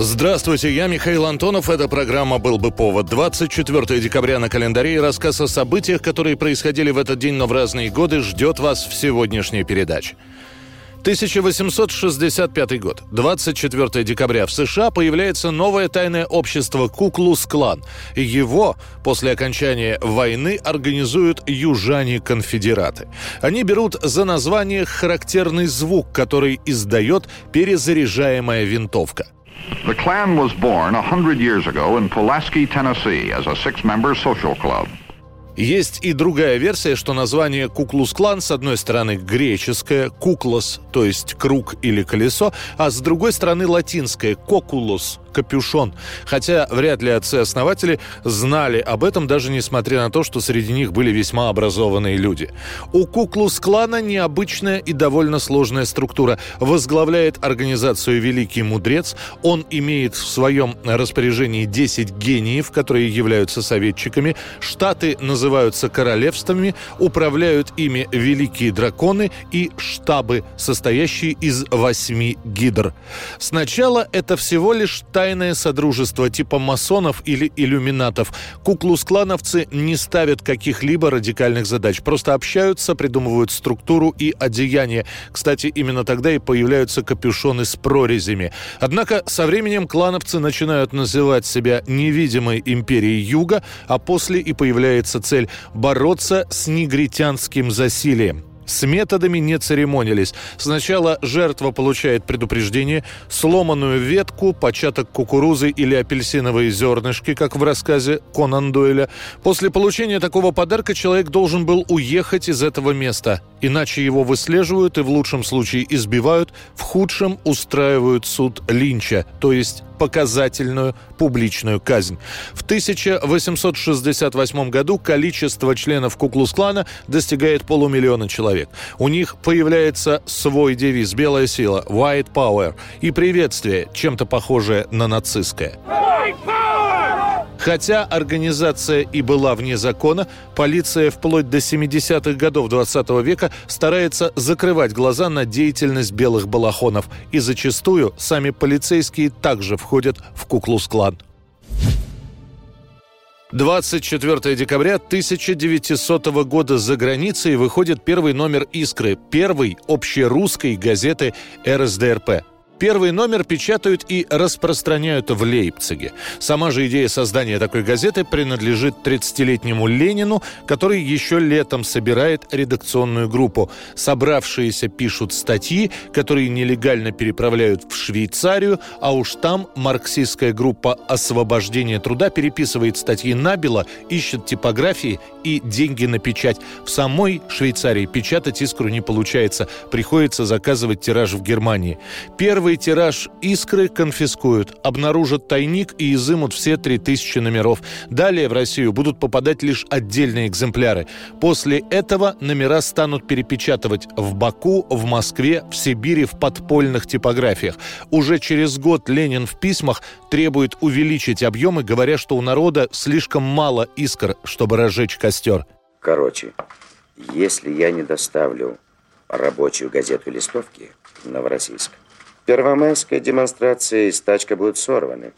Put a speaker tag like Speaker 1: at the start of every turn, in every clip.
Speaker 1: Здравствуйте, я Михаил Антонов. Эта программа «Был бы повод». 24 декабря на календаре и рассказ о событиях, которые происходили в этот день, но в разные годы, ждет вас в сегодняшней передаче. 1865 год. 24 декабря в США появляется новое тайное общество Куклус-клан. Его после окончания войны организуют южане-конфедераты. Они берут за название характерный звук, который издает перезаряжаемая винтовка.
Speaker 2: The Klan was born a hundred years ago in Pulaski, Tennessee, as a six-member social club.
Speaker 1: Есть и другая версия, что название Куклус-клан с одной стороны греческое «куклос», то есть круг или колесо, а с другой стороны латинское «кокулус», капюшон. Хотя вряд ли отцы-основатели знали об этом, даже несмотря на то, что среди них были весьма образованные люди. У Куклус-клана необычная и довольно сложная структура. Возглавляет организацию Великий Мудрец. Он имеет в своем распоряжении 10 гениев, которые являются советчиками. Штаты называются королевствами, управляют ими великие драконы и штабы, состоящие из восьми гидр. Сначала это всего лишь тайное содружество типа масонов или иллюминатов. Куклус-клановцы не ставят каких-либо радикальных задач, просто общаются, придумывают структуру и одеяние. Кстати, именно тогда и появляются капюшоны с прорезями. Однако со временем клановцы начинают называть себя невидимой империей Юга, а после и появляется цель бороться с негритянским засилием. С методами не церемонились. Сначала жертва получает предупреждение, сломанную ветку, початок кукурузы или апельсиновые зернышки, как в рассказе Конан Дойля. После получения такого подарка человек должен был уехать из этого места. Иначе его выслеживают и в лучшем случае избивают, в худшем устраивают суд Линча, то есть показательную публичную казнь. В 1868 году количество членов Куклус-клана достигает полумиллиона человек. У них появляется свой девиз «Белая сила» – «White Power» и приветствие, чем-то похожее на нацистское. Хотя организация и была вне закона, полиция вплоть до 70-х годов 20 века старается закрывать глаза на деятельность белых балахонов. И зачастую сами полицейские также входят в Куклус-клан. 24 декабря 1900 года за границей выходит первый номер «Искры», первой общерусской газеты РСДРП. Первый номер печатают и распространяют в Лейпциге. Сама же идея создания такой газеты принадлежит 30-летнему Ленину, который еще летом собирает редакционную группу. Собравшиеся пишут статьи, которые нелегально переправляют в Швейцарию, а уж там марксистская группа «Освобождение труда» переписывает статьи набело, ищет типографии и деньги на печать. В самой Швейцарии печатать искру не получается. Приходится заказывать тираж в Германии. Первый тираж «Искры» конфискуют, обнаружат тайник и изымут все 3000 номеров. Далее в Россию будут попадать лишь отдельные экземпляры. После этого номера станут перепечатывать в Баку, в Москве, в Сибири, в подпольных типографиях. Уже через год Ленин в письмах требует увеличить объемы, говоря, что у народа слишком мало искр, чтобы разжечь костер.
Speaker 3: Короче, если я не доставлю рабочую газету листовки в Новороссийск, первомайская демонстрация и стачка будут сорваны.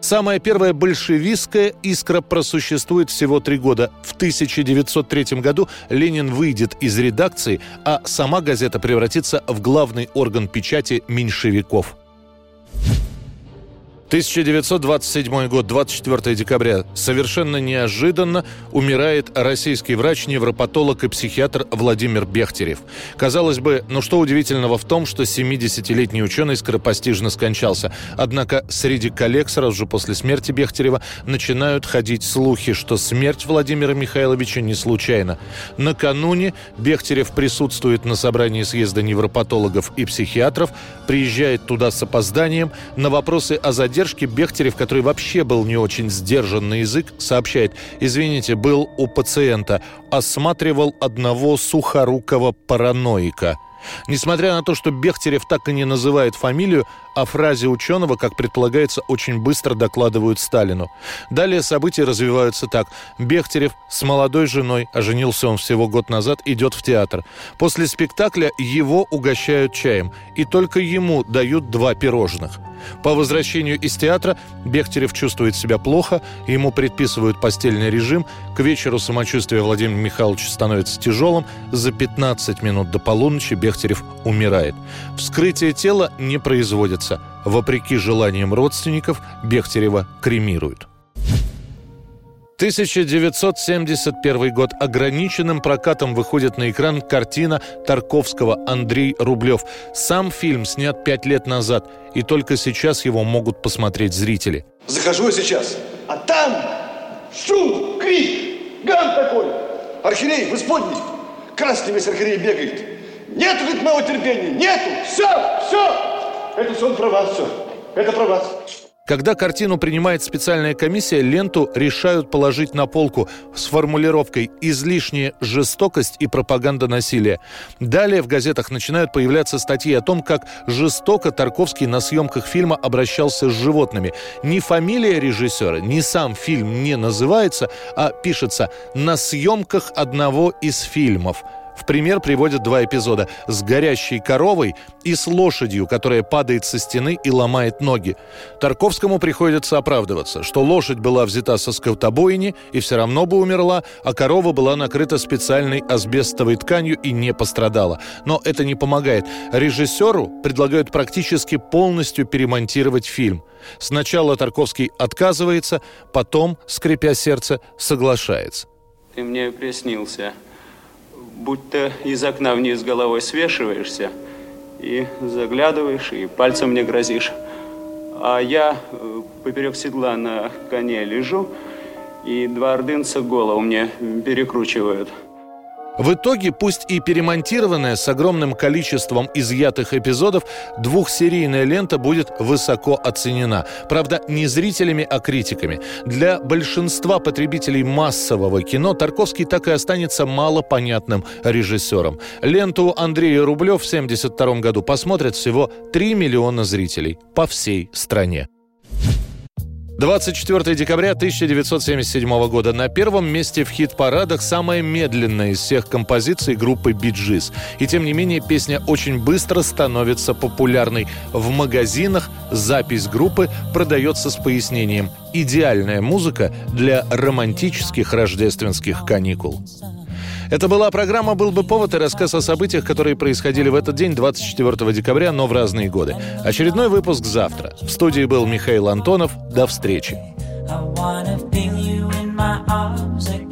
Speaker 1: Самая первая большевистская «Искра» просуществует всего три года. В 1903 году Ленин выйдет из редакции, а сама газета превратится в главный орган печати меньшевиков. 1927 год, 24 декабря. Совершенно неожиданно умирает российский врач, невропатолог и психиатр Владимир Бехтерев. Казалось бы, ну что удивительного в том, что 70-летний ученый скоропостижно скончался. Однако среди коллег сразу же после смерти Бехтерева начинают ходить слухи, что смерть Владимира Михайловича не случайна. Накануне Бехтерев присутствует на собрании съезда невропатологов и психиатров, приезжает туда с опозданием. На вопросы о задержке задержки Бехтерев, который вообще был не очень сдержан на язык, сообщает, извините, был у пациента, осматривал одного сухорукого параноика – Несмотря на то, что Бехтерев так и не называет фамилию, о фразе ученого, как предполагается, очень быстро докладывают Сталину. Далее события развиваются так. Бехтерев с молодой женой, а женился он всего год назад, идет в театр. После спектакля его угощают чаем, и только ему дают два пирожных – по возвращению из театра Бехтерев чувствует себя плохо, ему предписывают постельный режим, к вечеру самочувствие Владимира Михайловича становится тяжелым, за 15 минут до полуночи Бехтерев умирает. Вскрытие тела не производится. Вопреки желаниям родственников Бехтерева кремируют. 1971 год. Ограниченным прокатом выходит на экран картина Тарковского «Андрей Рублев». Сам фильм снят пять лет назад, и только сейчас его могут посмотреть зрители.
Speaker 4: Захожу я сейчас, а там шум, крик, гам такой. Архирей в красный весь архирей бегает. Нету, говорит, моего терпения, нету, все, все. Это сон про вас, все. Это про вас.
Speaker 1: Когда картину принимает специальная комиссия, ленту решают положить на полку с формулировкой «излишняя жестокость и пропаганда насилия». Далее в газетах начинают появляться статьи о том, как жестоко Тарковский на съемках фильма обращался с животными. Ни фамилия режиссера, ни сам фильм не называется, а пишется «на съемках одного из фильмов». В пример приводят два эпизода с горящей коровой и с лошадью, которая падает со стены и ломает ноги. Тарковскому приходится оправдываться, что лошадь была взята со скотобойни и все равно бы умерла, а корова была накрыта специальной асбестовой тканью и не пострадала. Но это не помогает. Режиссеру предлагают практически полностью перемонтировать фильм. Сначала Тарковский отказывается, потом, скрипя сердце, соглашается.
Speaker 5: Ты мне приснился будто из окна вниз головой свешиваешься и заглядываешь, и пальцем мне грозишь. А я э, поперек седла на коне лежу, и два ордынца голову мне перекручивают.
Speaker 1: В итоге, пусть и перемонтированная с огромным количеством изъятых эпизодов, двухсерийная лента будет высоко оценена. Правда, не зрителями, а критиками. Для большинства потребителей массового кино Тарковский так и останется малопонятным режиссером. Ленту Андрея Рублев в 1972 году посмотрят всего 3 миллиона зрителей по всей стране. 24 декабря 1977 года. На первом месте в хит-парадах самая медленная из всех композиций группы Биджис. И тем не менее песня очень быстро становится популярной. В магазинах запись группы продается с пояснением «Идеальная музыка для романтических рождественских каникул». Это была программа «Был бы повод» и рассказ о событиях, которые происходили в этот день, 24 декабря, но в разные годы. Очередной выпуск завтра. В студии был Михаил Антонов. До встречи. softly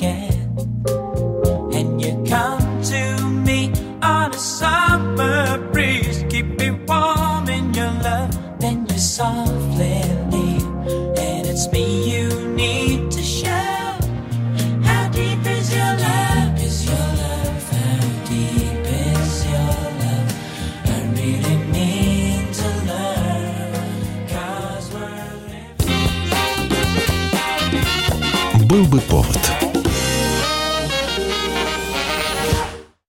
Speaker 6: бы повод.